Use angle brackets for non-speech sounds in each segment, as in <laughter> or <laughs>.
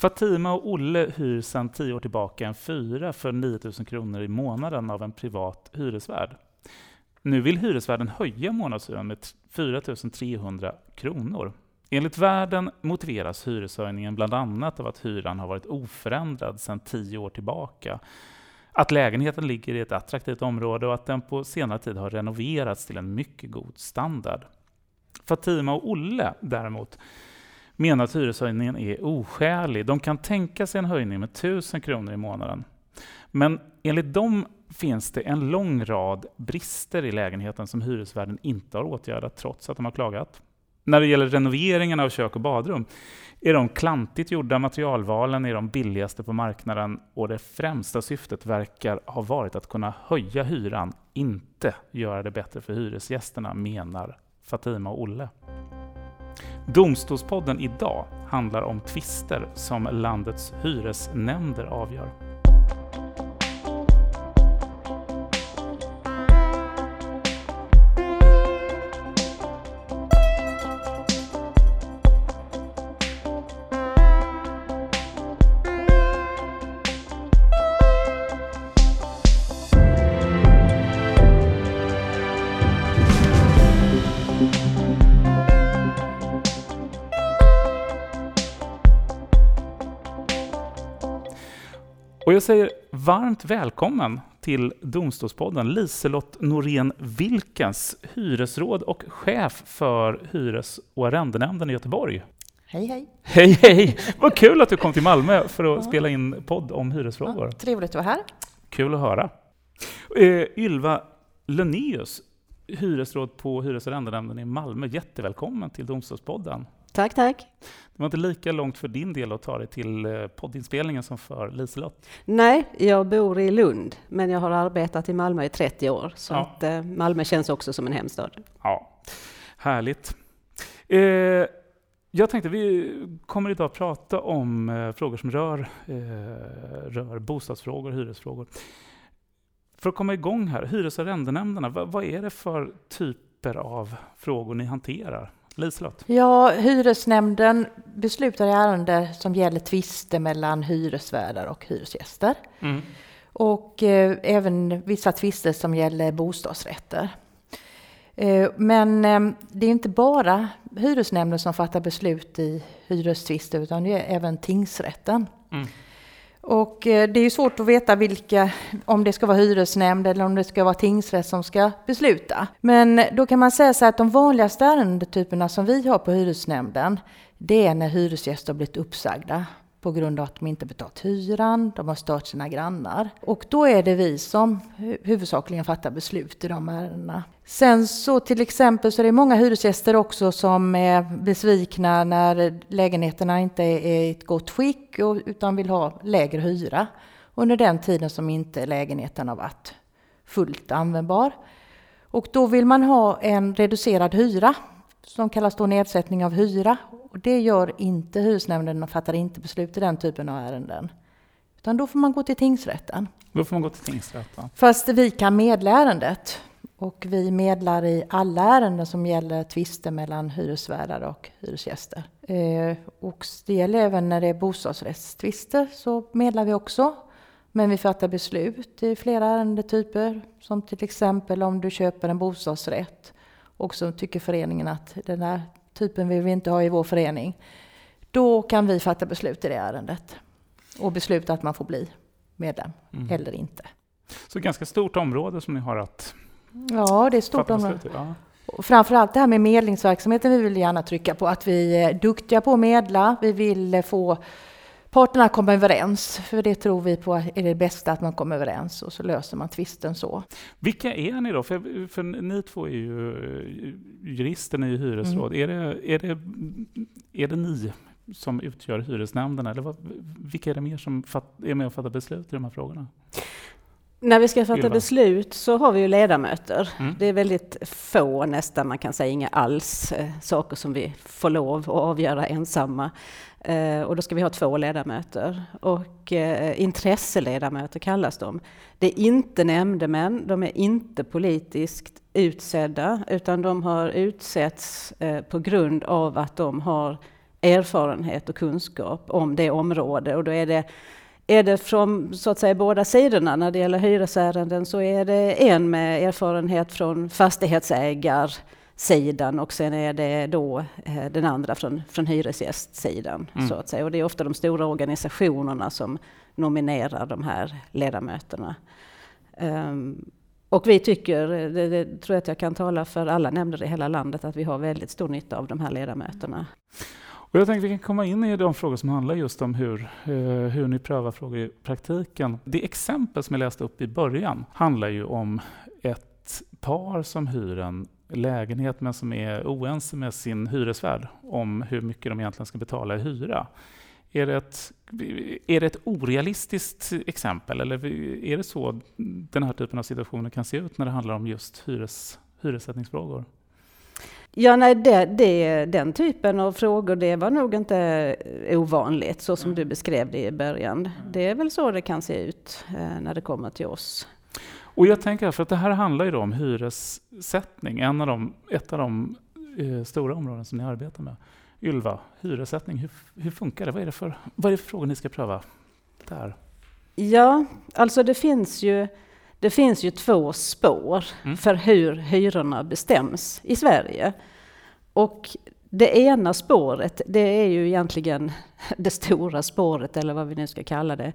Fatima och Olle hyr sedan tio år tillbaka en fyra för 9000 kronor i månaden av en privat hyresvärd. Nu vill hyresvärden höja månadshyran med 4 300 kronor. Enligt värden motiveras hyreshöjningen bland annat av att hyran har varit oförändrad sedan tio år tillbaka. Att lägenheten ligger i ett attraktivt område och att den på senare tid har renoverats till en mycket god standard. Fatima och Olle däremot menar att hyreshöjningen är oskälig. De kan tänka sig en höjning med 1000 kronor i månaden. Men enligt dem finns det en lång rad brister i lägenheten som hyresvärden inte har åtgärdat trots att de har klagat. När det gäller renoveringen av kök och badrum är de klantigt gjorda materialvalen är de billigaste på marknaden och det främsta syftet verkar ha varit att kunna höja hyran, inte göra det bättre för hyresgästerna, menar Fatima och Olle. Domstolspodden idag handlar om tvister som landets hyresnämnder avgör. Jag säger varmt välkommen till Domstolspodden Liselott Norén Wilkens, hyresråd och chef för Hyres och arrendenämnden i Göteborg. Hej hej! Hej hej! Vad kul att du kom till Malmö för att spela in podd om hyresfrågor. Ja, trevligt att vara här. Kul att höra. Eh, Ylva Lönneus, hyresråd på Hyres och arrendenämnden i Malmö. Jättevälkommen till Domstolspodden. Tack, tack. Det var inte lika långt för din del att ta dig till eh, poddinspelningen som för Liselott? Nej, jag bor i Lund, men jag har arbetat i Malmö i 30 år, så ja. att eh, Malmö känns också som en hemstad. Ja, härligt. Eh, jag tänkte vi kommer idag prata om eh, frågor som rör, eh, rör bostadsfrågor, hyresfrågor. För att komma igång här, hyres och arrendenämnderna, vad, vad är det för typer av frågor ni hanterar? Liselott? Ja, hyresnämnden beslutar i ärenden som gäller tvister mellan hyresvärdar och hyresgäster. Mm. Och eh, även vissa tvister som gäller bostadsrätter. Eh, men eh, det är inte bara hyresnämnden som fattar beslut i hyrestvister utan det är även tingsrätten. Mm. Och eh, det är ju svårt att veta vilka, om det ska vara hyresnämnd eller om det ska vara tingsrätt som ska besluta. Men då kan man säga så att de vanligaste ärendetyperna som vi har på hyresnämnden, det är när hyresgäster har blivit uppsagda på grund av att de inte betalt hyran, de har stört sina grannar. Och då är det vi som huvudsakligen fattar beslut i de ärendena. Sen så till exempel så är det många hyresgäster också som är besvikna när lägenheterna inte är i ett gott skick utan vill ha lägre hyra under den tiden som inte lägenheten har varit fullt användbar. Och då vill man ha en reducerad hyra som kallas då nedsättning av hyra. Och det gör inte hyresnämnden och fattar inte beslut i den typen av ärenden. Utan då får man gå till tingsrätten. Då får man gå till tingsrätten. Fast vi kan medla ärendet. Och vi medlar i alla ärenden som gäller tvister mellan hyresvärdar och hyresgäster. Eh, och det gäller även när det är bostadsrättstvister så medlar vi också. Men vi fattar beslut i flera ärendetyper. Som till exempel om du köper en bostadsrätt och så tycker föreningen att den här typen vill vi inte ha i vår förening. Då kan vi fatta beslut i det ärendet och besluta att man får bli medlem mm. eller inte. Så ganska stort område som ni har att Ja, det är ett stort område. Ja. Framförallt det här med medlingsverksamheten vi vill gärna trycka på, att vi är duktiga på att medla. Vi vill få parterna komma överens, för det tror vi på är det bästa, att man kommer överens och så löser man tvisten så. Vilka är ni då? För, för ni två är ju eh, jurister, ni är hyresråd. Mm. Är, det, är, det, är det ni som utgör hyresnämnden, eller vad, vilka är det mer som fatt, är med och fattar beslut i de här frågorna? När vi ska fatta Ylva. beslut så har vi ju ledamöter. Mm. Det är väldigt få, nästan man kan säga inga alls, eh, saker som vi får lov att avgöra ensamma. Eh, och då ska vi ha två ledamöter. Och eh, intresseledamöter kallas de. Det är inte nämndemän, de är inte politiskt utsedda, utan de har utsetts på grund av att de har erfarenhet och kunskap om det område och då är det är det från så att säga båda sidorna när det gäller hyresärenden så är det en med erfarenhet från fastighetsägarsidan och sen är det då eh, den andra från, från hyresgästsidan. Mm. Så att säga. Och det är ofta de stora organisationerna som nominerar de här ledamöterna. Um, och vi tycker, det, det, tror jag att jag kan tala för alla nämnder i hela landet, att vi har väldigt stor nytta av de här ledamöterna. Och jag tänkte att vi kan komma in i de frågor som handlar just om hur, eh, hur ni prövar frågor i praktiken. Det exempel som jag läste upp i början handlar ju om ett par som hyr en lägenhet men som är oense med sin hyresvärd om hur mycket de egentligen ska betala i hyra. Är det, ett, är det ett orealistiskt exempel eller är det så den här typen av situationer kan se ut när det handlar om just hyres, hyressättningsfrågor? Ja, nej, det, det, den typen av frågor, det var nog inte ovanligt, så som du beskrev det i början. Det är väl så det kan se ut eh, när det kommer till oss. Och jag tänker, för att det här handlar ju om hyressättning, en av de, ett av de eh, stora områden som ni arbetar med. Ylva, hyressättning, hur, hur funkar det? Vad är det, för, vad är det för frågor ni ska pröva där? Ja, alltså det finns ju det finns ju två spår mm. för hur hyrorna bestäms i Sverige. Och det ena spåret, det är ju egentligen <laughs> det stora spåret, eller vad vi nu ska kalla det.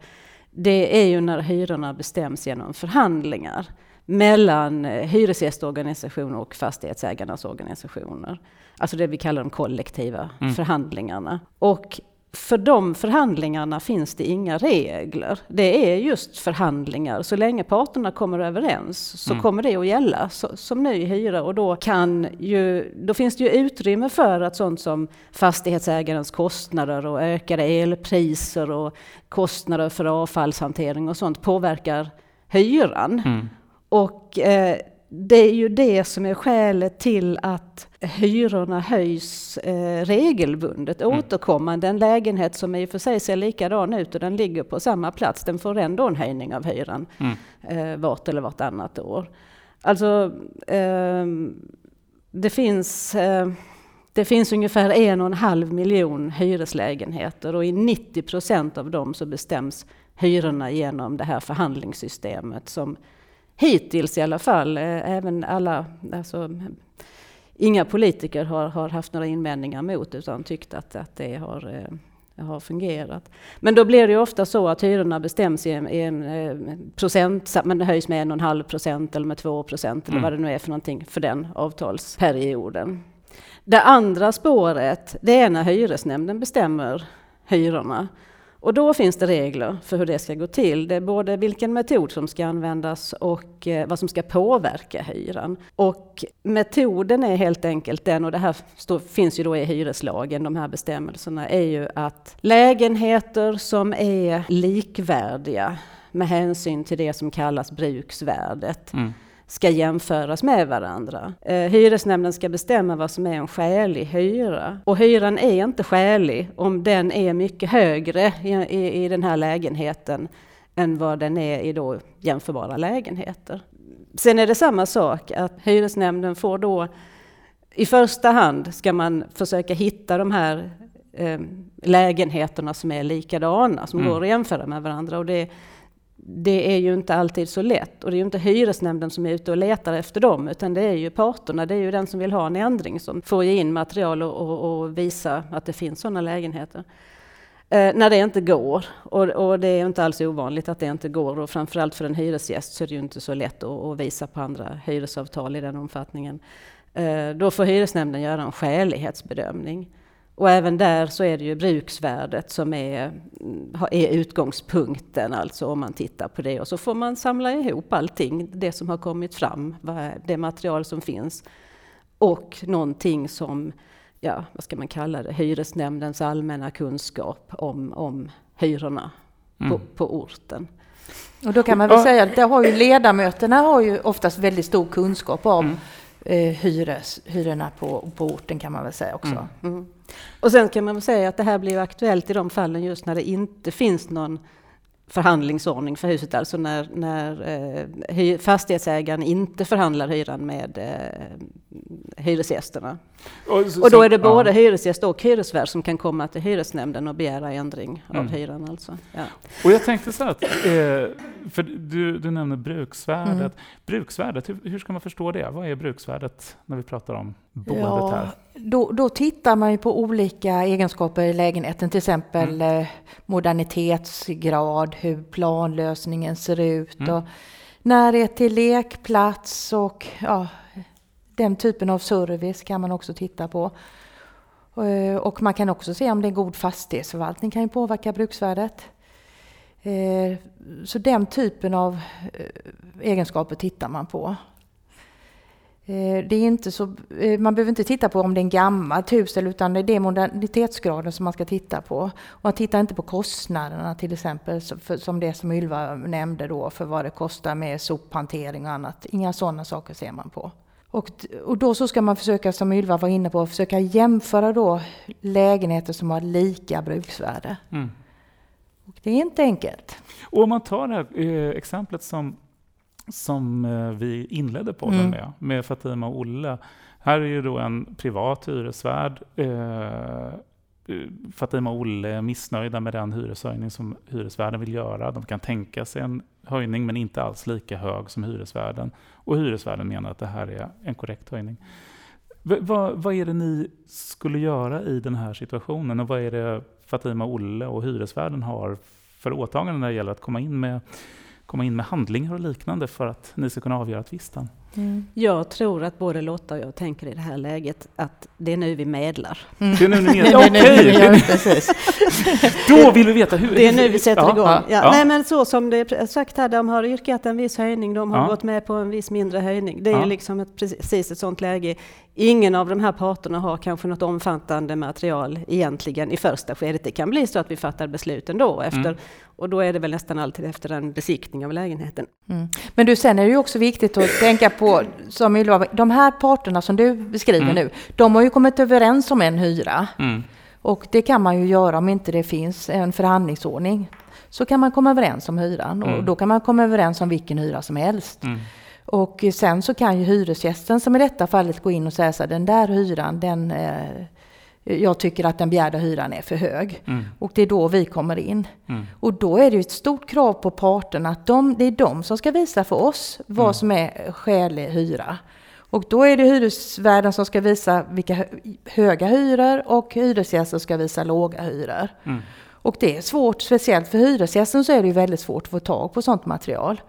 Det är ju när hyrorna bestäms genom förhandlingar mellan hyresgästorganisationer och fastighetsägarnas organisationer. Alltså det vi kallar de kollektiva mm. förhandlingarna. Och för de förhandlingarna finns det inga regler. Det är just förhandlingar. Så länge parterna kommer överens så mm. kommer det att gälla så, som ny hyra. Och då, kan ju, då finns det ju utrymme för att sånt som fastighetsägarens kostnader och ökade elpriser och kostnader för avfallshantering och sånt påverkar hyran. Mm. Och eh, det är ju det som är skälet till att hyrorna höjs eh, regelbundet, mm. återkommande. En lägenhet som i och för sig ser likadan ut och den ligger på samma plats, den får ändå en höjning av hyran mm. eh, vart eller vartannat år. Alltså, eh, det finns eh, det finns ungefär en och en halv miljon hyreslägenheter och i 90 procent av dem så bestäms hyrorna genom det här förhandlingssystemet som hittills i alla fall, eh, även alla, alltså, inga politiker har, har haft några invändningar mot utan tyckt att, att det har, eh, har fungerat. Men då blir det ofta så att hyrorna bestäms i en, i en eh, procent, men det höjs med en och en halv procent eller med två procent eller mm. vad det nu är för någonting för den avtalsperioden. Det andra spåret, det är när hyresnämnden bestämmer hyrorna. Och då finns det regler för hur det ska gå till. Det är både vilken metod som ska användas och eh, vad som ska påverka hyran. Och metoden är helt enkelt den, och det här står, finns ju då i hyreslagen, de här bestämmelserna, är ju att lägenheter som är likvärdiga med hänsyn till det som kallas bruksvärdet mm ska jämföras med varandra. Eh, hyresnämnden ska bestämma vad som är en skälig hyra. Och hyran är inte skälig om den är mycket högre i, i, i den här lägenheten än vad den är i då jämförbara lägenheter. Sen är det samma sak att hyresnämnden får då i första hand ska man försöka hitta de här eh, lägenheterna som är likadana, som mm. går att jämföra med varandra. Och det, det är ju inte alltid så lätt och det är ju inte hyresnämnden som är ute och letar efter dem utan det är ju parterna, det är ju den som vill ha en ändring som får ge in material och, och, och visa att det finns sådana lägenheter. Eh, när det inte går, och, och, det är inte alls ovanligt att det inte går och framförallt för en hyresgäst så är det ju inte så lätt att, att visa på andra hyresavtal i den omfattningen. Eh, då får hyresnämnden göra en skälighetsbedömning. Och även där så är det ju bruksvärdet som är, är utgångspunkten, alltså om man tittar på det. Och så får man samla ihop allting, det som har kommit fram, det material som finns. Och någonting som, ja, vad ska man kalla det, hyresnämndens allmänna kunskap om, om hyrorna mm. på, på orten. Och då kan man väl säga att har ju ledamöterna har ju oftast väldigt stor kunskap om mm eh, hyres, hyrorna på, på orten kan man väl säga också. Mm. Mm. Och sen kan man väl säga att det här blir aktuellt i de fallen just när det inte finns någon förhandlingsordning för huset, alltså när, när eh, fastighetsägaren inte förhandlar hyran med eh, hyresgästerna. Och, så, och då är det både ja. hyresgäst och hyresvärd som kan komma till hyresnämnden och begära ändring mm. av hyran. Alltså. Ja. Och jag tänkte så att, eh, för du, du nämner bruksvärdet. Mm. Bruksvärdet, hur, hur, ska man förstå det? Vad är bruksvärdet när vi pratar om boendet ja, här? Då, då tittar man ju på olika egenskaper i lägenheten, till exempel mm. Eh, modernitetsgrad, hur planlösningen ser ut mm. och närhet till lekplats och ja, den typen av service kan man också titta på. Eh, och man kan också se om det är god fastighetsförvaltning kan ju påverka bruksvärdet. Eh, så den typen av egenskaper tittar man på. Eh, det är inte så, eh, man behöver inte titta på om det är en gammalt hus utan det är modernitetsgraden som man ska titta på. Och man tittar inte på kostnaderna till exempel som det som Ylva nämnde då för vad det kostar med sophantering och annat. Inga sådana saker ser man på. Och, och då så ska man försöka, som Ylva var inne på, försöka jämföra då lägenheter som har lika bruksvärde. Mm. Och det är inte enkelt. Och om man tar det här eh, exemplet som som eh, vi inledde podden mm. med, med Fatima och Olle. Här är ju då en privat hyresvärd. Eh, Fatima och Olle är missnöjda med den hyreshöjning som hyresvärden vill göra. De kan tänka sig en höjning, men inte alls lika hög som hyresvärden. Och hyresvärden menar att det här är en korrekt höjning. V vad, vad är det ni skulle göra i den här situationen? Och vad är det Fatima, Olle och hyresvärden har för åtaganden när det gäller att komma in med komma in med handlingar och liknande för att ni ska kunna avgöra tvisten? Mm. Jag tror att både Lotta och jag tänker i det här läget att det är nu vi medlar. Mm. Det är nu ni medlar? Okej! <laughs> Då vill vi veta hur. Det är nu vi sätter ja, igång. Ja. ja. Nej, men så som det är sagt här, de har yrkat en viss höjning, de har ja. gått med på en viss mindre höjning. Det är ja. liksom ett, precis ett sådant läge. Ingen av de här parterna har kanske något omfattande material egentligen i första skedet. Det kan bli så att vi fattar beslut ändå efter, mm. och då är det väl nästan alltid efter en besiktning av lägenheten. Mm. Men du, sen är det ju också viktigt att tänka på, som Ylva, de här parterna som du beskriver mm. nu, de har ju kommit överens om en hyra. Mm. Och det kan man ju göra om inte det finns en förhandlingsordning. Så kan man komma överens om hyran och mm. då kan man komma överens om vilken hyra som helst. Mm. Och sen så kan ju hyresgästen som i detta fallet gå in och säga så här, den där hyran, den, eh, jag tycker att den begärda hyran är för hög. Mm. Och det är då vi kommer in. Mm. Och då är det ett stort krav på parterna att de, det är de som ska visa för oss vad mm. som är skälig hyra. Och då är det hyresvärden som ska visa vilka höga hyror och hyresgästen ska visa låga hyror. Mm. Och det är svårt, speciellt för hyresgästen så är det ju väldigt svårt att få tag på sånt material.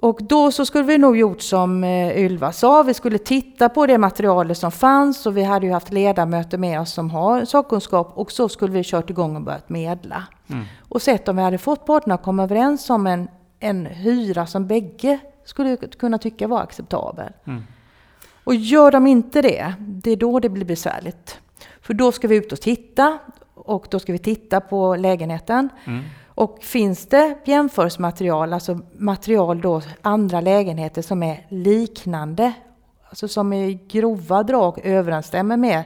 Och då så skulle vi nog gjort som eh, Ylva sa, vi skulle titta på det materialet som fanns och vi hade ju haft ledamöter med oss som har sakkunskap och så skulle vi kört igång och börjat medla. Mm. Och sett om vi hade fått parterna att komma överens om en, en hyra som bägge skulle kunna tycka var acceptabel. Mm. Och gör de inte det, det är då det blir besvärligt. För då ska vi ut och titta och då ska vi titta på lägenheten. Mm. Och finns det jämförelsematerial, alltså material då andra lägenheter som är liknande, alltså som i grova drag överensstämmer med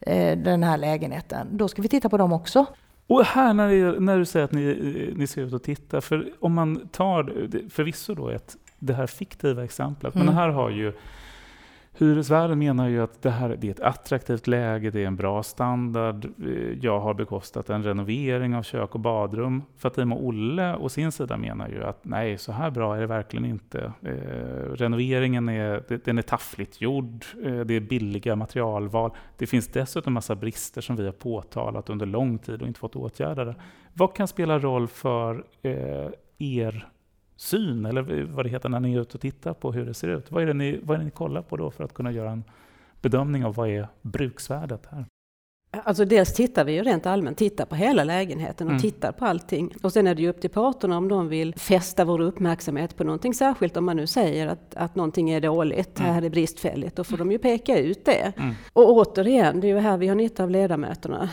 eh, den här lägenheten, då ska vi titta på dem också. Och här när, det, när du säger att ni, ni ska ut och titta, för om man tar förvisso då ett, det här fiktiva exemplet, mm. men här har ju Hyresvärden menar ju att det här det är ett attraktivt läge, det är en bra standard. Eh, jag har bekostat en renovering av kök och badrum. Fatima och Olle å sin sida menar ju att nej, så här bra är det verkligen inte. Eh, renoveringen är, den är taffligt gjord, eh, det är billiga materialval. Det finns dessutom massa brister som vi har påtalat under lång tid och inte fått åtgärdade. Vad kan spela roll för eh, er syn, eller vad det heter när ni är ute och tittar på hur det ser ut? Vad är det ni, vad är det ni kollar på då för att kunna göra en bedömning av vad är bruksvärdet här? Alltså dels tittar vi ju rent allmänt, tittar på hela lägenheten och mm. tittar på allting. Och sen är det ju upp till parterna om de vill fästa vår uppmärksamhet på någonting särskilt. Om man nu säger att, att någonting är dåligt, mm. här är bristfälligt, då får de ju peka ut det. Mm. Och återigen, det är ju här vi har nytta av ledamöterna.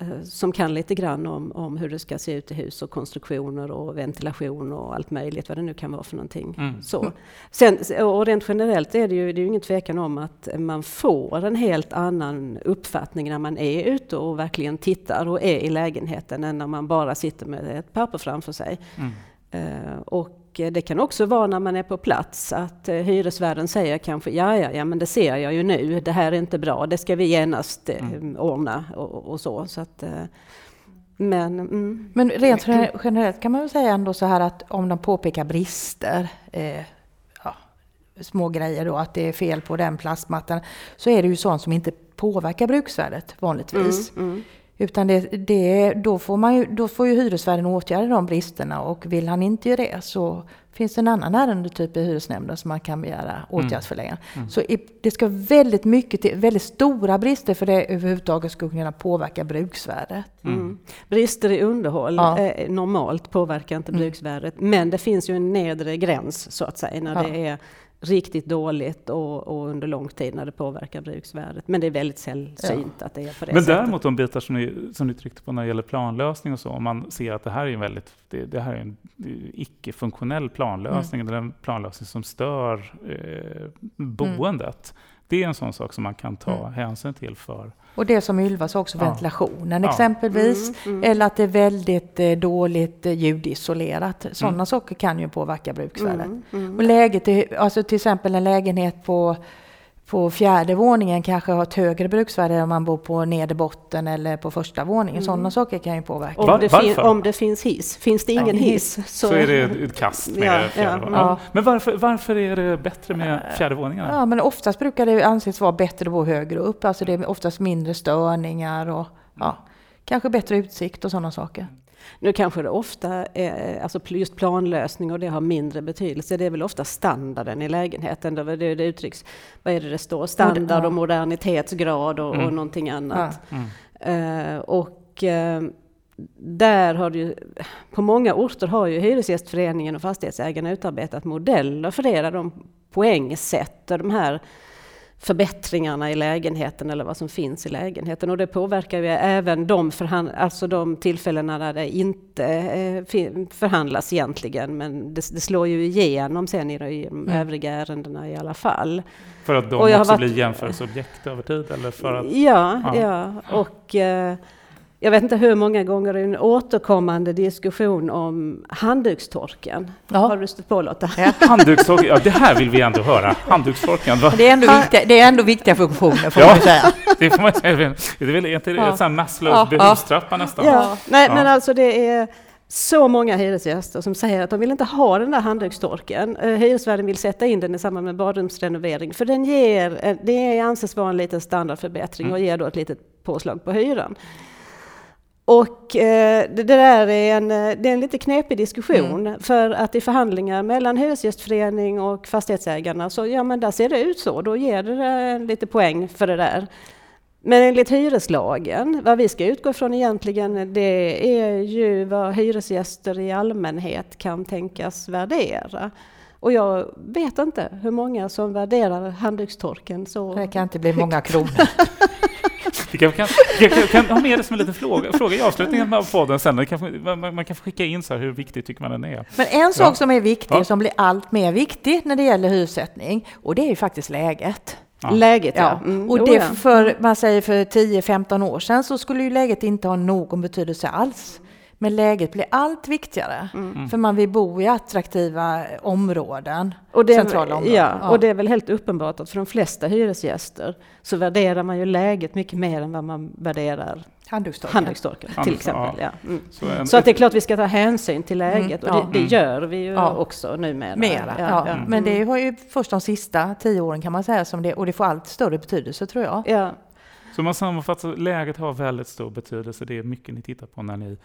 Eh, som kan lite grann om, om hur det ska se ut i hus och konstruktioner och ventilation och allt möjligt, vad det nu kan vara för någonting. Mm. Så. Sen, och rent generellt är det ju, det är ju ingen tvekan om att man får en helt annan uppfattning när man är ute och verkligen tittar och är i lägenheten än när man bara sitter med ett papper framför sig. Mm. Uh, och det kan också vara när man är på plats att uh, hyresvärden säger kanske ja, ja, ja, men det ser jag ju nu, det här är inte bra, det ska vi genast uh, mm. ordna och, och, så. så att, men, mm. men rent generellt kan man väl säga ändå så här att om de påpekar brister, eh, ja, små grejer då, att det är fel på den plastmattan, så är det ju sånt som inte påverkar bruksvärdet vanligtvis. Mm, mm. Utan det, det, då, får man ju, då får ju hyresvärden åtgärda de bristerna och vill han inte göra det så finns det en annan ärendetyp i hyresnämnden som man kan begära mm. åtgärdsförlängning. Mm. Så det ska väldigt mycket till, väldigt stora brister för det överhuvudtaget ska kunna påverka bruksvärdet. Mm. mm. Brister i underhåll ja. eh, normalt påverkar inte mm. bruksvärdet, men det finns ju en nedre gräns så att säga när ja. det är riktigt dåligt och, och, under lång tid när det påverkar bruksvärdet. Men det är väldigt sällsynt ja. att det är på det Men sättet. däremot de bitar som ni, som ni tryckte på när det gäller planlösning och så, om man ser att det här är en väldigt, det, det här är en icke-funktionell planlösning, mm. eller en planlösning som stör eh, boendet. Mm. Det är en sån sak som man kan ta mm. hänsyn till för och det som Ylva sa också, ja. ventilationen ja. exempelvis. Mm, mm. Eller att det är väldigt eh, dåligt eh, ljudisolerat. Sådana mm. saker kan ju påverka bruksvärdet. Mm, mm. Och läget, alltså till exempel en lägenhet på på fjärde våningen kanske har ett högre bruksvärde om man bor på nederbotten eller på första våningen. Mm. Sådana saker kan ju påverka. Om det, fin, om det finns hiss. Finns det ingen hiss så, så är det ett kast med ja, fjärde ja, ja. Men varför, varför är det bättre med fjärde våningarna? Ja, men oftast brukar det anses vara bättre att bo högre upp. Alltså det är oftast mindre störningar och ja, kanske bättre utsikt och sådana saker. Nu kanske det ofta är, alltså just planlösning och det har mindre betydelse. Det är väl ofta standarden i lägenheten. Det, det, det uttrycks, vad är det det står? Standard och modernitetsgrad och, mm. och någonting annat. Ja. Mm. Uh, och uh, där har det ju, på många orter har ju Hyresgästföreningen och fastighetsägarna utarbetat modeller för det, där de poängsätter de här förbättringarna i lägenheten eller vad som finns i lägenheten. Och det påverkar ju även de, förhand, alltså de tillfällena där det inte eh, förhandlas egentligen. Men det, det slår ju igenom sen i de mm. övriga ärendena i alla fall. För att de också varit, blir jämförelseobjekt över tid? Eller för att, ja, ja, ja. och eh, jag vet inte hur många gånger en återkommande diskussion om handdukstorken. Ja. Har du stött på Lotta? Ja. <laughs> Handdukstorken, ja det här vill vi ändå höra. Handdukstorken. Det är ändå viktiga, det är ändå viktiga funktioner får ja, man säga. <laughs> det får man säga. Det är väl inte ja. en Maslows ja. behovstrappa nästan? Ja. Nej, men alltså det är så många hyresgäster som säger att de vill inte ha den där handdukstorken. Eh, hyresvärden vill sätta in den i samband med badrumsrenovering för den ger, det anses vara en liten standardförbättring mm. och ger då ett litet påslag på hyran. Och eh, det, där är en, eh, det är en lite knepig diskussion mm. för att i förhandlingar mellan Hyresgästförening och fastighetsägarna så ja men där ser det ut så, då ger det lite poäng för det där. Men enligt hyreslagen, vad vi ska utgå ifrån egentligen, det är ju vad hyresgäster i allmänhet kan tänkas värdera. Och jag vet inte hur många som värderar handdukstorken så Det kan inte bli många kronor. <laughs> Vi kan, kan, kan, kan, ha med det som en liten fråga, fråga i avslutningen av podden sen. Kan, man, man, kan skicka in så här, hur viktigt tycker man den är. Men en sak ja. som är viktig, ja. som blir allt mer viktig när det gäller hyressättning, och det är ju faktiskt läget. Ja. Läget, ja. Mm. Och det för, man säger för 10-15 år sedan så skulle ju läget inte ha någon betydelse alls. Men läget blir allt viktigare, mm. för man vill bo i attraktiva områden, och det, centrala områden. Ja, ja, och det är väl helt uppenbart att för de flesta hyresgäster så värderar man ju läget mycket mer än vad man värderar handdukstorken, till exempel. Ja. Mm. Så, en, så, att det är klart vi ska ta hänsyn till mm. läget mm. och det, det, gör vi ju ja. också numera. Mera, ja. Mm. Men det har ju först de sista tio åren kan man säga som det, och det får allt större betydelse tror jag. Ja. Så man sammanfattar, läget har väldigt stor betydelse. Det är mycket ni tittar på när ni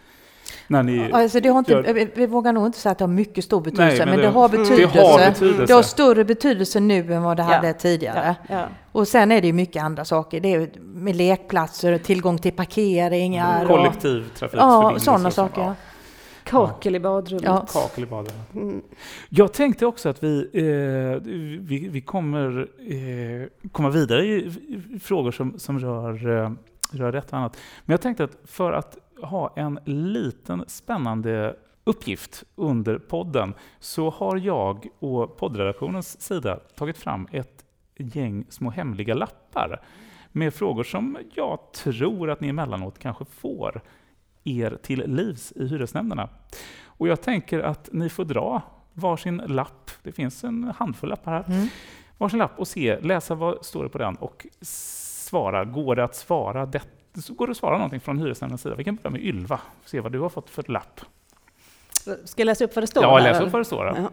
när ni alltså det har inte, gör... Vi vågar nog inte säga att det har mycket stor betydelse, Nej, men, det, men det, har betydelse. det, har betydelse. Det har större betydelse nu än vad det ja. hade tidigare. Ja. Ja. Och sen är det ju mycket andra saker. Det är med lekplatser, tillgång till parkeringar. Mm. Kollektivtrafiksförbindelser. Ja, sådana saker. Kakel i badrummet. Ja. Kakel i badrummet. Mm. Jag tänkte också att vi, eh, vi, vi, kommer eh, komma vidare i, i frågor som, som rör, eh, rör rätt och annat. Men jag tänkte att för att ha en liten spännande uppgift under podden så har jag och poddredaktionens sida tagit fram ett gäng små hemliga lappar med frågor som jag tror att ni emellanåt kanske får er till livs i hyresnämnderna. Och jag tänker att ni får dra varsin lapp, det finns en handfull lappar här, mm. varsin lapp och se, läsa vad står det på den och svara. Går det att svara det, går att svara någonting från hyresnämndens sida? Vi kan börja med Ylva, se vad du har fått för lapp. Ska jag läsa upp vad det står? Ja, läs upp vad det står. Ja.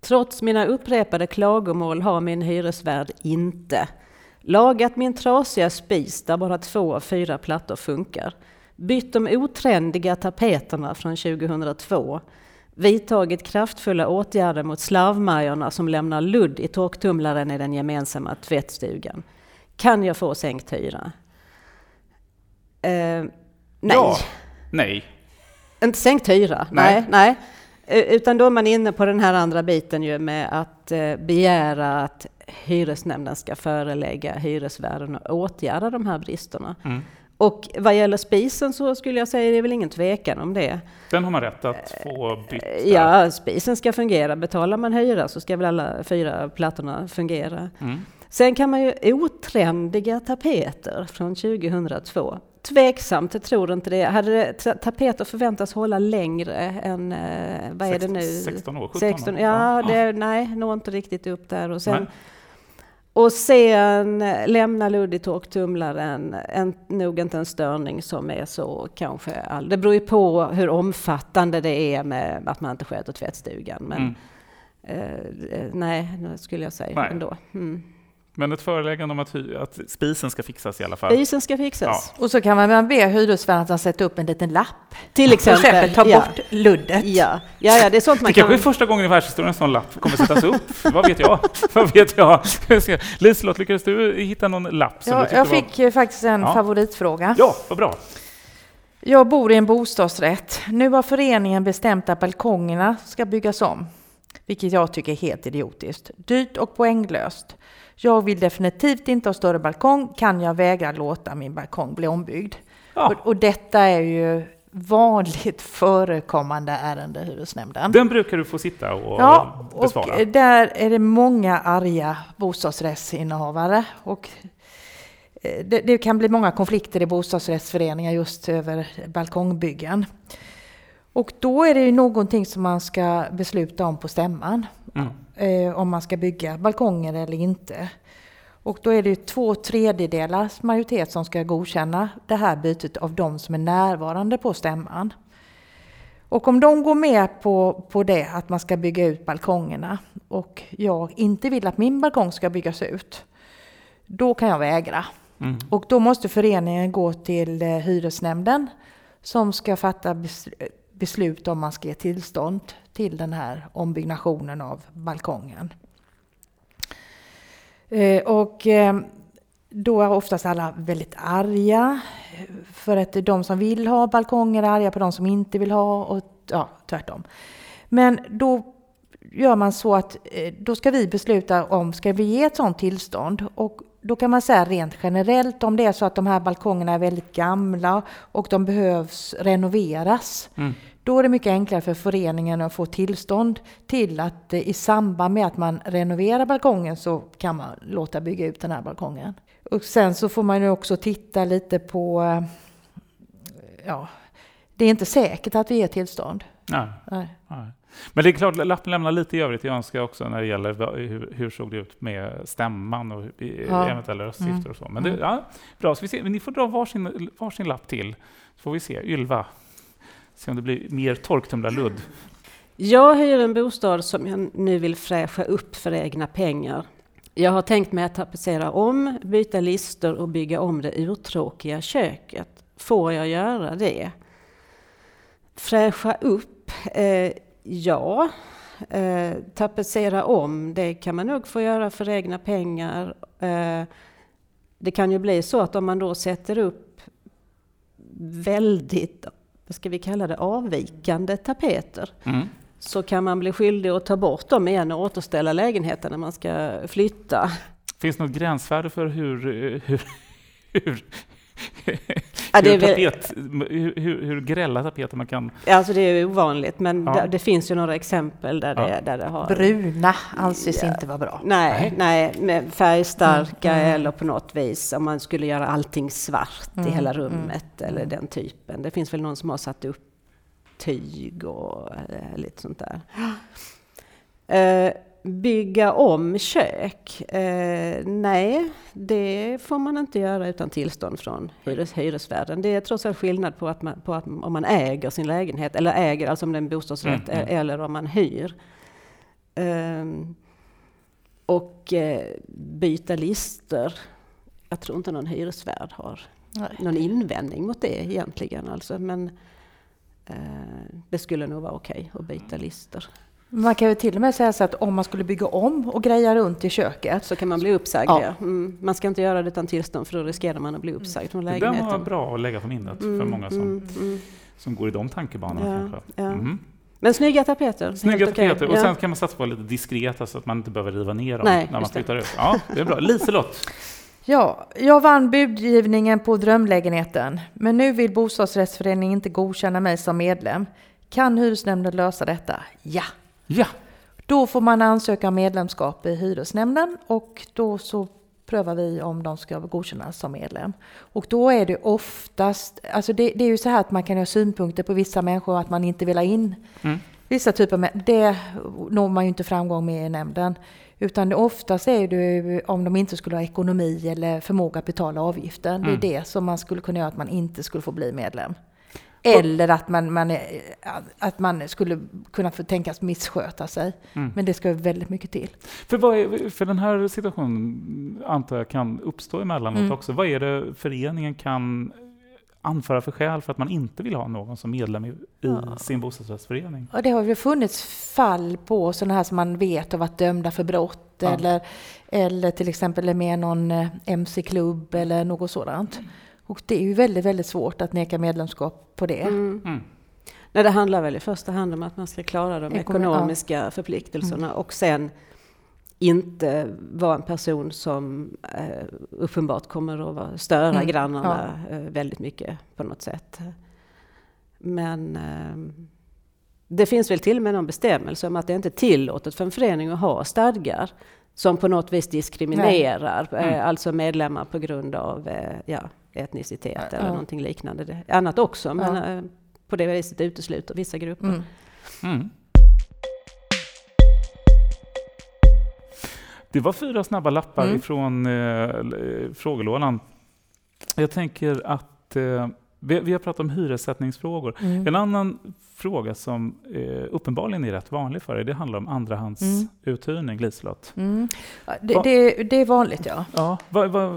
Trots mina upprepade klagomål har min hyresvärd inte lagat min trasiga spis där bara två av fyra plattor funkar, bytt de otrendiga tapeterna från 2002, vidtagit kraftfulla åtgärder mot slarvmajorna som lämnar ludd i torktumlaren i den gemensamma tvättstugan. Kan jag få sänkt hyra? Eh, nej. Ja, nej. Inte sänkt hyra, nej. nej. nej. Eh, utan då är man inne på den här andra biten ju med att eh, begära att hyresnämnden ska förelägga hyresvärden och åtgärda de här bristerna. Mm. Och vad gäller spisen så skulle jag säga det är väl ingen tvekan om det. Den har man rätt att få bytt? Ja, spisen ska fungera. Betalar man hyra så ska väl alla fyra plattorna fungera. Mm. Sen kan man ju otrendiga tapeter från 2002 Tveksamt, jag tror inte det. Hade tapeter förväntats hålla längre än, eh, vad är det nu? 16 år? 17 16, ja, det, nej, når inte riktigt upp där. Och sen, och sen lämna ludd i torktumlaren, en, nog inte en störning som är så kanske all, Det beror ju på hur omfattande det är med att man inte sköter tvättstugan. Men mm. eh, nej, skulle jag säga nej. ändå. Mm. Men ett föreläggande om att, att, spisen ska fixas i alla fall. Spisen ska fixas. Ja. Och så kan man be hyresvärden att sätta upp en liten lapp. Till exempel. exempel ta ja. bort luddet. Ja. Ja, ja, det är sånt man det kan... kanske är första gången i världshistorien en sån lapp kommer sättas upp. <laughs> Vad vet jag? Vad vet jag? Liselott, lyckades du hitta någon lapp? Som ja, du jag fick var... faktiskt en ja. favoritfråga. Ja, vad bra. Jag bor i en bostadsrätt. Nu har föreningen bestämt att balkongerna ska byggas om, vilket jag tycker är helt idiotiskt. Dyrt och poänglöst. Jag vill definitivt inte ha större balkong. Kan jag vägra låta min balkong bli ombyggd? Ja. Och, och, detta är ju vanligt <laughs> förekommande ärende i hyresnämnden. Den brukar du få sitta och ja, besvara. Och där är det många arga bostadsrättsinnehavare. Och eh, det, det kan bli många konflikter i bostadsrättsföreningar just över balkongbyggen. Och då är det ju någonting som man ska besluta om på stämman. Mm. Eh, om man ska bygga balkonger eller inte. Och då är det ju två tredjedelars majoritet som ska godkänna det här bytet av de som är närvarande på stämman. Och om de går med på, på det, att man ska bygga ut balkongerna och jag inte vill att min balkong ska byggas ut, då kan jag vägra. Mm. Och då måste föreningen gå till eh, hyresnämnden som ska fatta beslut om man ska ge tillstånd till den här ombyggnationen av balkongen. Eh, och eh, då är oftast alla väldigt arga. För att de som vill ha balkonger är arga på de som inte vill ha och ja, tvärtom. Men då gör man så att eh, då ska vi besluta om ska vi ge ett sådant tillstånd. Och då kan man säga rent generellt om det är så att de här balkongerna är väldigt gamla och de behövs renoveras. Mm. Då är det mycket enklare för föreningen att få tillstånd till att i samband med att man renoverar balkongen så kan man låta bygga ut den här balkongen. Och sen så får man ju också titta lite på, ja, det är inte säkert att vi ger tillstånd. Nej. Nej. Nej. Men det är klart, lappen lämnar lite i övrigt att önska också när det gäller hur, hur såg det ut med stämman och ja. eventuella röstsiffror mm. och så. Men det, mm. ja, bra, så vi ser, ni får dra varsin, varsin lapp till, så får vi se. Ylva, se om det blir mer torktumlarludd. Jag hyr en bostad som jag nu vill fräscha upp för egna pengar. Jag har tänkt mig att tapetsera om, byta lister och bygga om det urtråkiga köket. Får jag göra det? Fräscha upp? Eh, ja. Eh, tapetsera om, det kan man nog få göra för egna pengar. Eh, det kan ju bli så att om man då sätter upp väldigt vad ska vi kalla det, avvikande tapeter. Mm. Så kan man bli skyldig att ta bort dem igen och återställa lägenheten när man ska flytta. Finns det något gränsvärde för hur, hur, hur, ja, hur, tapet, hur, hur, hur grälla tapeter man kan... Alltså det är ovanligt, men ja. det, det, finns ju några exempel där, det, där det har... Bruna anses inte vara bra. Nej, nej, nej färgstarka mm. eller på något vis om man skulle göra allting svart mm. i hela rummet mm. eller den typen. Det finns väl någon som har satt upp tyg och äh, lite sånt där. Uh, <gasps> bygga om kök? Eh, nej, det får man inte göra utan tillstånd från hyres, hyresvärden. Det är trots allt skillnad på, att man, på att om man äger sin lägenhet, eller äger, alltså om det är en bostadsrätt, mm, mm. eller om man hyr. Eh, och eh, byta lister. Jag tror inte någon hyresvärd har nej. någon invändning mot det egentligen. Alltså, men eh, det skulle nog vara okej okay att byta lister. Man kan ju till och med säga så att om man skulle bygga om och greja runt i köket så kan man bli uppsagd. Ja. Mm. Man ska inte göra det utan tillstånd för då riskerar man att bli uppsagd från lägenheten. Det var bra att lägga på minnet mm, för många som, mm, mm, som går i de tankebanorna. Ja, ja. Mm. Men snygga tapeter. Snygga tapeter. Och sen kan man satsa på lite diskreta så att man inte behöver riva ner dem Nej, när man flyttar ut. Ja, det är bra. Liselott? Ja, jag vann budgivningen på drömlägenheten, men nu vill bostadsrättsföreningen inte godkänna mig som medlem. Kan hyresnämnden lösa detta? Ja! Ja. Då får man ansöka om medlemskap i hyresnämnden och då så prövar vi om de ska godkännas som medlem. Och då är det oftast, alltså det, det är ju så här att man kan ha synpunkter på vissa människor att man inte vill ha in mm. vissa typer av, det når man ju inte framgång med i nämnden. Utan oftast är det om de inte skulle ha ekonomi eller förmåga att betala avgiften. Mm. Det är mm. det som man skulle kunna göra att man inte skulle få bli medlem. Eller att man, man, att man skulle kunna få tänkas missköta sig. Mm. Men det ska väldigt mycket till. För, vad är, för den här situationen antar jag kan uppstå emellanåt mm. också. Vad är det föreningen kan anföra för skäl för att man inte vill ha någon som medlem i, i ja. sin bostadsrättsförening? Och det har ju funnits fall på sådana här som man vet har varit dömda för brott ja. eller, eller till exempel är med någon eh, mc-klubb eller något sådant. Och det är ju väldigt, väldigt svårt att neka medlemskap på det. Mm. Mm. Nej, det handlar väl i första hand om att man ska klara de Ekonom ekonomiska ja. förpliktelserna mm. och sen inte vara en person som eh, uppenbart kommer att störa mm. grannarna ja. eh, väldigt mycket på något sätt. Men eh, det finns väl till och med någon bestämmelse om att det inte är tillåtet för en förening att ha stadgar som på något vis diskriminerar, mm. alltså medlemmar på grund av eh, ja, etnicitet ja. eller någonting liknande. Annat också, men ja. Eh, på det viset utesluter vissa grupper. Mm. Mm. Det var fyra snabba lappar mm. ifrån eh, frågelådan. Jag tänker att eh, vi, vi, har pratat om hyressättningsfrågor. Mm. En annan fråga som eh, uppenbarligen är rätt vanlig för er, det handlar om andrahandsuthyrning, mm. Liselott. Mm. Det, det, det, är vanligt, ja. ja vad, vad,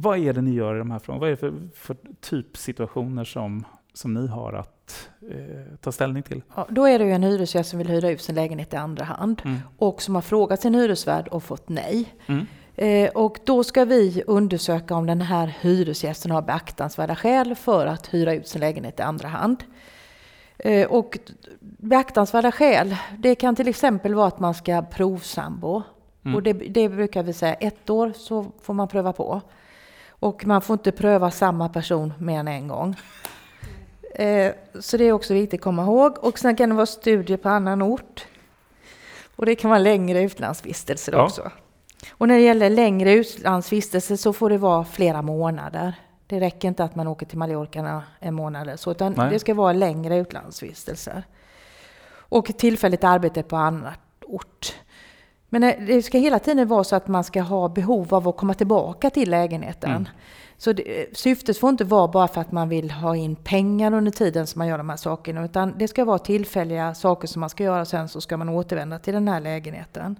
vad är det ni gör i de här frågorna? Vad är det för, för typsituationer som, som ni har att eh, ta ställning till? Ja, då är det ju en hyresgäst som vill hyra ut sin lägenhet i andra hand mm. och som har frågat sin hyresvärd och fått nej. Mm. Eh, och då ska vi undersöka om den här hyresgästen har beaktansvärda skäl för att hyra ut sin lägenhet i andra hand. Eh, och beaktansvärda skäl, det kan till exempel vara att man ska provsambo. Mm. Och det, det, brukar vi säga, ett år så får man pröva på. Och man får inte pröva samma person mer än en gång. Eh, så det är också viktigt att komma ihåg. Och sen kan det vara studier på annan ort. Och det kan vara längre utlandsvistelser ja. också. Och när det gäller längre utlandsvistelse så får det vara flera månader. Det räcker inte att man åker till Mallorca en månad eller så, utan Nej. det ska vara längre utlandsvistelser. Och tillfälligt arbete på annan ort. Men det ska hela tiden vara så att man ska ha behov av att komma tillbaka till lägenheten. Mm. Så det, syftet får inte vara bara för att man vill ha in pengar under tiden som man gör de här sakerna, utan det ska vara tillfälliga saker som man ska göra, sen så ska man återvända till den här lägenheten.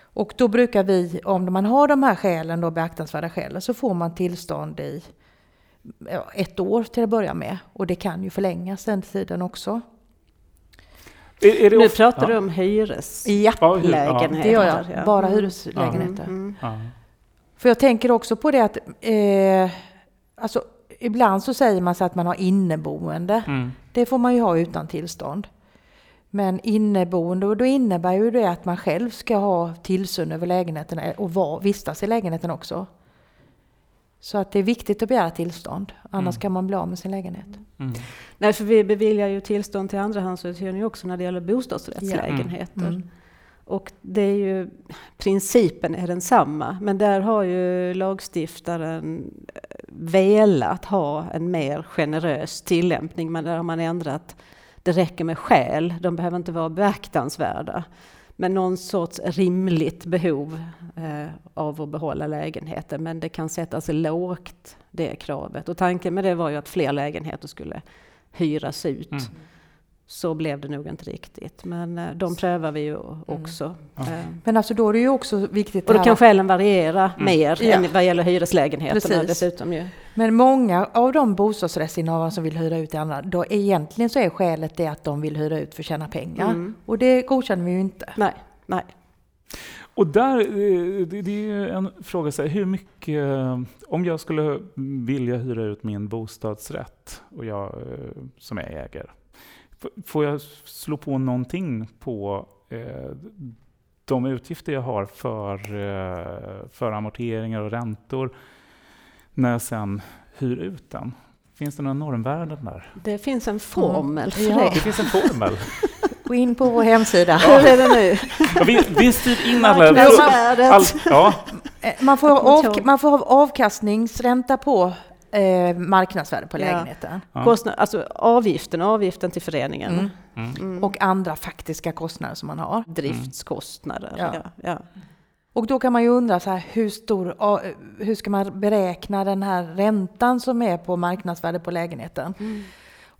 Och då brukar vi, om man har de här skälen, då beaktansvärda skälen, så får man tillstånd i ett år till att börja med. Och det kan ju förlängas den tiden också. Är, är nu pratar du om hyreslägenheter. Ja, det gör jag. Ja. Bara hyreslägenheter. Mm. Mm. För jag tänker också på det att eh, alltså, ibland så säger man så att man har inneboende. Mm. Det får man ju ha utan tillstånd. Men inneboende, och då innebär ju det att man själv ska ha tillsyn över lägenheten och var, vistas i lägenheten också. Så att det är viktigt att begära tillstånd, annars mm. kan man bli av med sin lägenhet. Mm. Nej, för vi beviljar ju tillstånd till andrahandsuthyrning också när det gäller bostadsrättslägenheter. Mm. mm. Och det är ju, principen är densamma, men där har ju lagstiftaren eh, velat ha en mer generös tillämpning, men där har man ändrat, det räcker med skäl, de behöver inte vara beaktansvärda. Men någon sorts rimligt behov eh, av att behålla lägenheten, men det kan sättas lågt, det kravet. Och tanken med det var ju att fler lägenheter skulle hyras ut. Mm. Så blev det nog inte riktigt, men eh, de prövar vi ju mm. också. Mm. Men alltså då är det ju också viktigt... Och då kan skälen variera mm. mer ja. än vad gäller hyreslägenheterna Precis. dessutom ju. Men många av de bostadsrättsinnehavare som vill hyra ut till andra, då egentligen så är skälet det att de vill hyra ut för att tjäna pengar. Mm. Och det godkänner vi ju inte. Nej, nej. Och där, eh, det är en fråga, så här, hur mycket, om jag skulle vilja hyra ut min bostadsrätt, och jag som jag äger, Får jag slå på någonting på eh, de utgifter jag har för, eh, för amorteringar och räntor när jag sen hyr ut den? Finns det några normvärden där? Det finns en formel för ja. det. Det finns en formel. <laughs> Gå in på vår hemsida. Ja. Hur är det nu? Ja, vi, vi styr in alla... All, ja. Eh, man, får av, man får ha avkastningsränta på eh, marknadsvärde på lägenheten. Ja. Kostnad, alltså avgiften, avgiften till föreningen. Mm. Mm. Mm. Och andra faktiska kostnader som man har. Driftskostnader. Ja. Ja. Och då kan man ju undra så här, hur, stor, hur ska man beräkna den här räntan som är på marknadsvärde på lägenheten? Mm.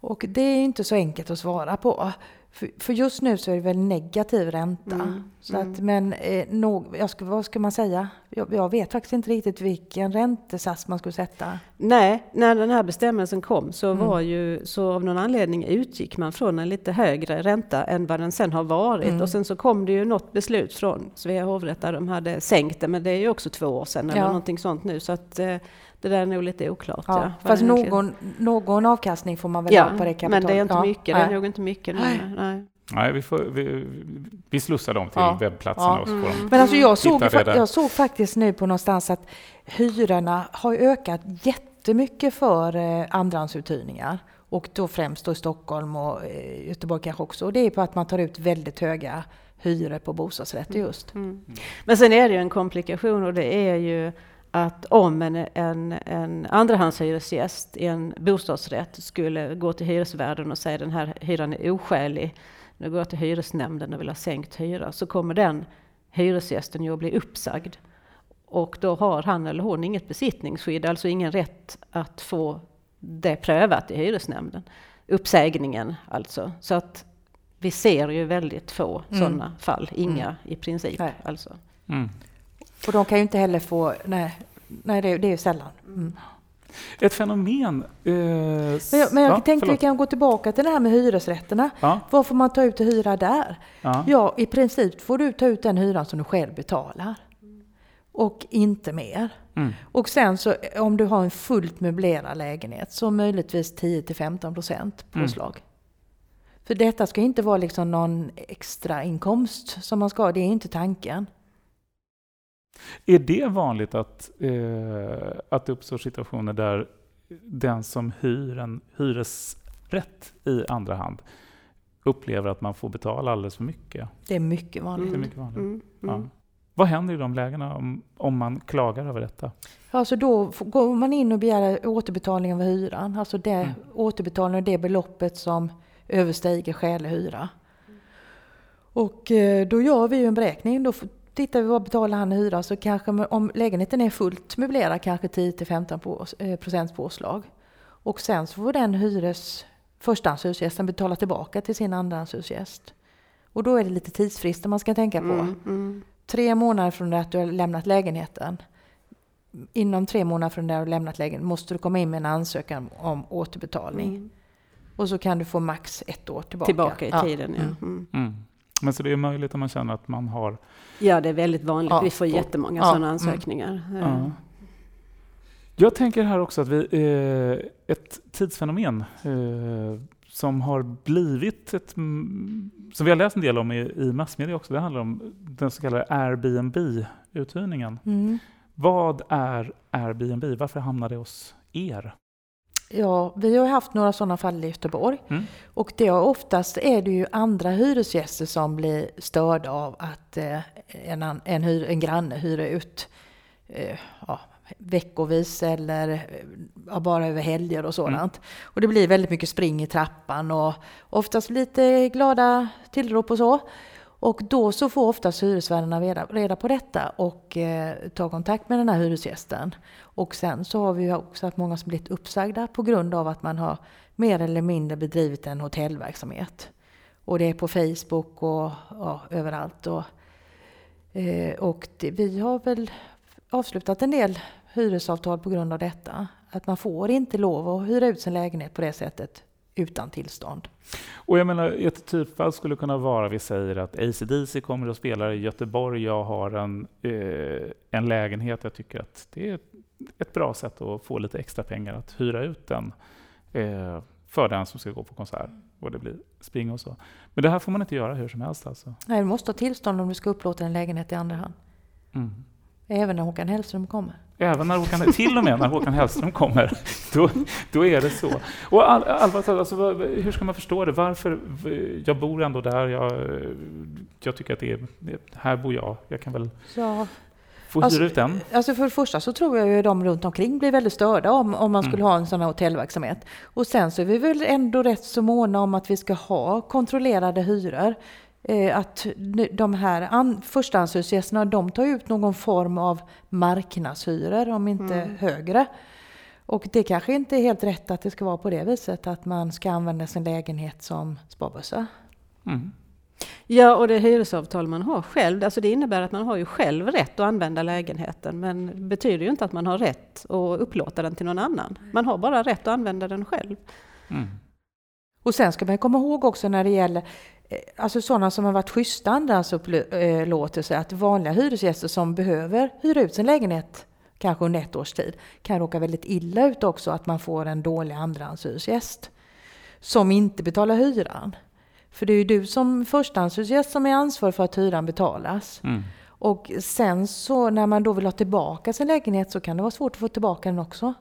Och det är inte så enkelt att svara på. För, för, just nu så är det väl negativ ränta. Mm, så mm. Att, men eh, no, jag ska, vad ska man säga? Jag, jag, vet faktiskt inte riktigt vilken räntesats man skulle sätta. Nej, när den här bestämmelsen kom så mm. var ju, så av någon anledning utgick man från en lite högre ränta än vad den sen har varit. Mm. Och sen så kom det ju något beslut från Svea hovrätt där de hade sänkt det, men det är ju också två år sedan eller ja. någonting sånt nu. Så att, eh, det där är nog lite oklart. Ja, ja fast någon, någon avkastning får man väl ja, ha på det kapitalet? men det är inte ja, mycket. Det är nog inte mycket. Nej. nej. Nej, vi, får, vi, vi slussar dem till ja. webbplatserna. Ja. Och så får mm. Men alltså jag, såg, jag såg faktiskt nu på någonstans att hyrorna har ökat jättemycket för eh, andrahandsuthyrningar. Och då främst då i Stockholm och eh, Göteborg kanske också. Och det är på att man tar ut väldigt höga hyror på bostadsrätter mm. just. Mm. Mm. Men sen är det ju en komplikation och det är ju att om en, en, en andrahandshyresgäst i en bostadsrätt skulle gå till hyresvärden och säga den här hyran är oskälig, nu går jag till hyresnämnden och vill ha sänkt hyra, så kommer den hyresgästen ju att bli uppsagd. Och då har han eller hon inget besittningsskydd, alltså ingen rätt att få det prövat i hyresnämnden. Uppsägningen alltså. Så att vi ser ju väldigt få mm. sådana fall, inga mm. i princip. Nej. Alltså. Mm. Och de kan ju inte heller få, nej, nej det, det är ju sällan. Mm. Ett fenomen... Eh, men jag, men jag ja, tänkte förlåt. vi kan gå tillbaka till det här med hyresrätterna. Ja. Vad får man ta ut i hyra där? Ja. ja, i princip får du ta ut den hyran som du själv betalar. Och inte mer. Mm. Och sen så om du har en fullt möblerad lägenhet så möjligtvis 10-15 procent påslag. Mm. För detta ska inte vara liksom någon extra inkomst som man ska, det är inte tanken. Är det vanligt att, eh, att det uppstår situationer där den som hyr en hyresrätt i andra hand upplever att man får betala alldeles för mycket? Det är mycket vanligt. Det är mycket vanligt. Mm, mm. Ja. Vad händer i de lägena om, om man klagar över detta? Alltså då går man in och begär återbetalning av hyran. Alltså det, mm. återbetalning av det beloppet som överstiger skälig hyra. Och eh, då gör vi en beräkning. Då tittar vi vad betalar han i hyra så kanske om lägenheten är fullt möblerad kanske 10-15 eh, procents påslag. Och sen så får den hyres förstahandshyresgästen betala tillbaka till sin andrahandshyresgäst. Och då är det lite tidsfrister man ska tänka på. Mm, mm. Tre månader från det att du har lämnat lägenheten. Inom tre månader från det att du har lämnat lägenheten måste du komma in med en ansökan om återbetalning. Mm. Och så kan du få max ett år tillbaka. Tillbaka i tiden, ja. ja. Mm. Mm. Men så det är möjligt om man känner att man har... Ja, det är väldigt vanligt. Ja, vi får jättemånga ja, sådana mm. ansökningar. Ja. Jag tänker här också att vi, eh, ett tidsfenomen eh, som har blivit ett, som vi har läst en del om i, i massmedia också, det handlar om den så kallade Airbnb-uthyrningen. Mm. Vad är Airbnb? Varför hamnade det hos er? Ja, vi har haft några sådana fall i Göteborg. Mm. Och det är oftast är det ju andra hyresgäster som blir störda av att eh, en, en, hyr, en granne hyr ut eh, ja, veckovis eller ja, bara över helger och sådant. Mm. Och det blir väldigt mycket spring i trappan och oftast lite glada tillrop och så. Och då så får oftast hyresvärdarna reda, reda på detta och eh, tar kontakt med den här hyresgästen. Och sen så har vi också haft många som blivit uppsagda på grund av att man har mer eller mindre bedrivit en hotellverksamhet. Och det är på Facebook och ja, överallt. Och, eh, och det, vi har väl avslutat en del hyresavtal på grund av detta. Att man får inte lov att hyra ut sin lägenhet på det sättet utan tillstånd. Och jag menar, ett typfall skulle kunna vara, vi säger att ACDC kommer och spelar i Göteborg, jag har en, eh, en lägenhet, jag tycker att det är ett bra sätt att få lite extra pengar, att hyra ut den eh, för den som ska gå på konsert och det blir spring och så. Men det här får man inte göra hur som helst alltså? Nej, du måste ha tillstånd om du ska upplåta en lägenhet i andra hand. Mm. Även när Håkan Hellström kommer. Även när Håkan, till och med när Håkan Hellström kommer, då, då är det så. Och all, allvarligt alltså, hur ska man förstå det? Varför? Jag bor ändå där, jag, jag tycker att det är, här bor jag, jag kan väl ja. få alltså, hyra ut den. Alltså för det första så tror jag ju de runt omkring blir väldigt störda om, om man skulle mm. ha en sån här hotellverksamhet. Och sen så är vi väl ändå rätt så måna om att vi ska ha kontrollerade hyror. Eh, att de här an, förstahandshyresgästerna de tar ut någon form av marknadshyror, om inte mm. högre. Och det kanske inte är helt rätt att det ska vara på det viset, att man ska använda sin lägenhet som sparbössa. Mm. Ja, och det hyresavtal man har själv, alltså det innebär att man har ju själv rätt att använda lägenheten, men betyder ju inte att man har rätt att upplåta den till någon annan. Man har bara rätt att använda den själv. Mm. Och sen ska man komma ihåg också när det gäller alltså sådana som har varit schyssta andrahandsupplåtelser, att vanliga hyresgäster som behöver hyra ut sin lägenhet kanske under ett års tid kan råka väldigt illa ut också att man får en dålig andrahandshyresgäst som inte betalar hyran. För det är ju du som förstahandshyresgäst som är ansvarig för att hyran betalas. Mm. Och sen så när man då vill ha tillbaka sin lägenhet så kan det vara svårt att få tillbaka den också.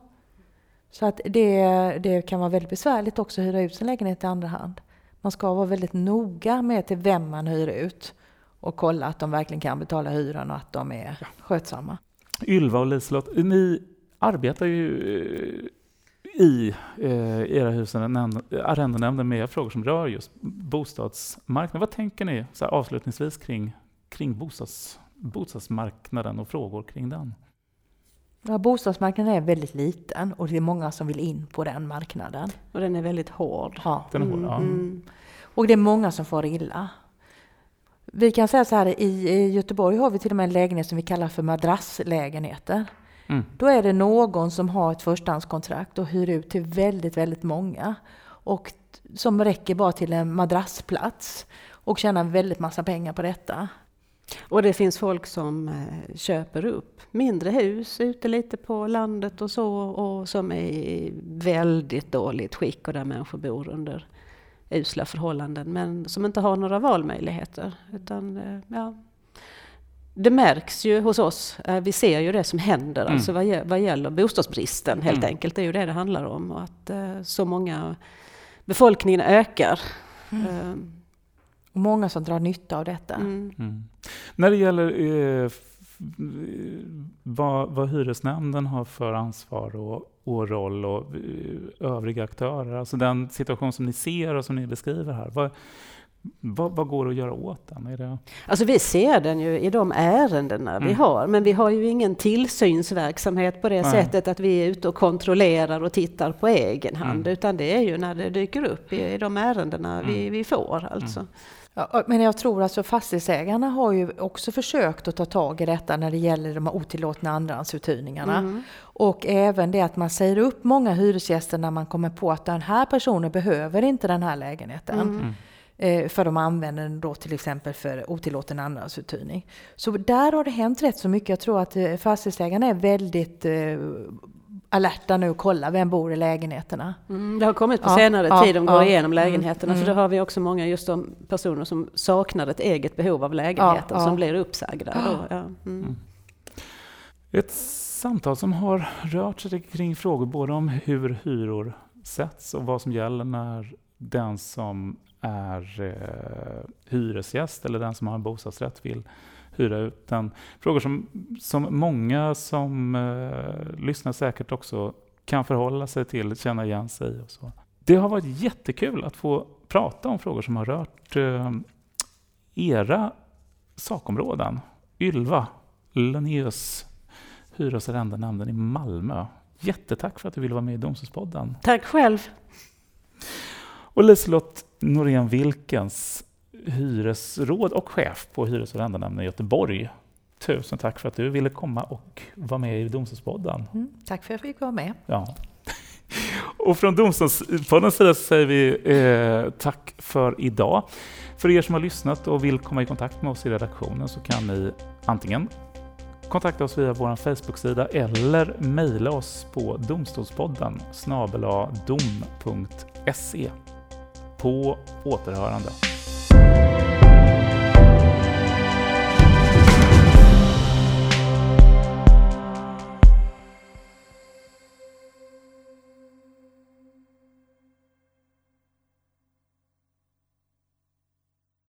Så att det, det kan vara väldigt besvärligt också att hyra ut sin lägenhet i andra hand. Man ska vara väldigt noga med till vem man hyr ut och kolla att de verkligen kan betala hyran och att de är ja. skötsamma. Ylva och Liselott, ni arbetar ju eh, i eh, era hus, arrendenämnden, med frågor som rör just bostadsmarknaden. Vad tänker ni så avslutningsvis kring, kring bostads, bostadsmarknaden och frågor kring den? Ja, bostadsmarknaden är väldigt liten och det är många som vill in på den marknaden. Och den är väldigt hård. Ja. Den är hård, ja. Mm. Och det är många som får illa. Vi kan säga så här, i Göteborg har vi till och med en lägenhet som vi kallar för madrasslägenheter. Mm. Då är det någon som har ett förstahandskontrakt och hyr ut till väldigt, väldigt många. Och som räcker bara till en madrassplats och tjänar väldigt massa pengar på detta. Och det finns folk som eh, köper upp mindre hus ute lite på landet och så och som är i väldigt dåligt skick och där människor bor under usla förhållanden men som inte har några valmöjligheter. Utan, eh, ja, det märks ju hos oss, eh, vi ser ju det som händer mm. alltså vad, vad gäller bostadsbristen helt mm. enkelt. Det är ju det det handlar om och att så många befolkningen ökar. Mm. Och många som drar nytta av detta. Mm. Mm. När det gäller eh, vad, vad hyresnämnden har för ansvar och, och roll och eh, övriga aktörer, alltså den situation som ni ser och som ni beskriver här. Vad, vad, vad, går att göra åt den? Är det... Alltså vi ser den ju i de ärendena mm. vi har, men vi har ju ingen tillsynsverksamhet på det Nej. sättet att vi är ute och kontrollerar och tittar på egen hand, mm. utan det är ju när det dyker upp i, i de ärendena mm. vi, vi får. Alltså. Mm. Ja, men jag tror alltså fastighetsägarna har ju också försökt att ta tag i detta när det gäller de otillåtna andrahandsuthyrningarna. Mm. Och även det att man säger upp många hyresgäster när man kommer på att den här personen behöver inte den här lägenheten. Mm. Eh, för de använder den då till exempel för otillåten andrahandsuthyrning. Så där har det hänt rätt så mycket. Jag tror att eh, fastighetsägarna är väldigt eh, alerta nu och kolla vem bor i lägenheterna. Mm, det har kommit på ja, senare ja, tid, de går ja, igenom mm, lägenheterna. Mm, för då har vi också många just de personer som saknar ett eget behov av lägenheten som blir uppsagda. Då, mm. Ett samtal som har rört sig kring frågor både om hur hyror sätts och vad som gäller när den som är eh, hyresgäst eller den som har en bostadsrätt vill hyra ut den. Frågor som, som många som eh, lyssnar säkert också kan förhålla sig till, känna igen sig och så. Det har varit jättekul att få prata om frågor som har rört eh, era sakområden. Ylva Linnaeus, hyres och arrendenämnden i Malmö. Jättetack för att du ville vara med i Domstolspodden. Tack själv. Och Liselott Norén Wilkens, hyresråd och chef på Hyres och arrendenämnden i Göteborg. Tusen tack för att du ville komma och vara med i Domstolspodden. Mm, tack för att jag fick vara med. Ja. <laughs> Och från Domstolspoddens sida säger vi eh, tack för idag. För er som har lyssnat och vill komma i kontakt med oss i redaktionen så kan ni antingen kontakta oss via vår Facebook-sida eller mejla oss på domstolspodden dom.se. På återhörande.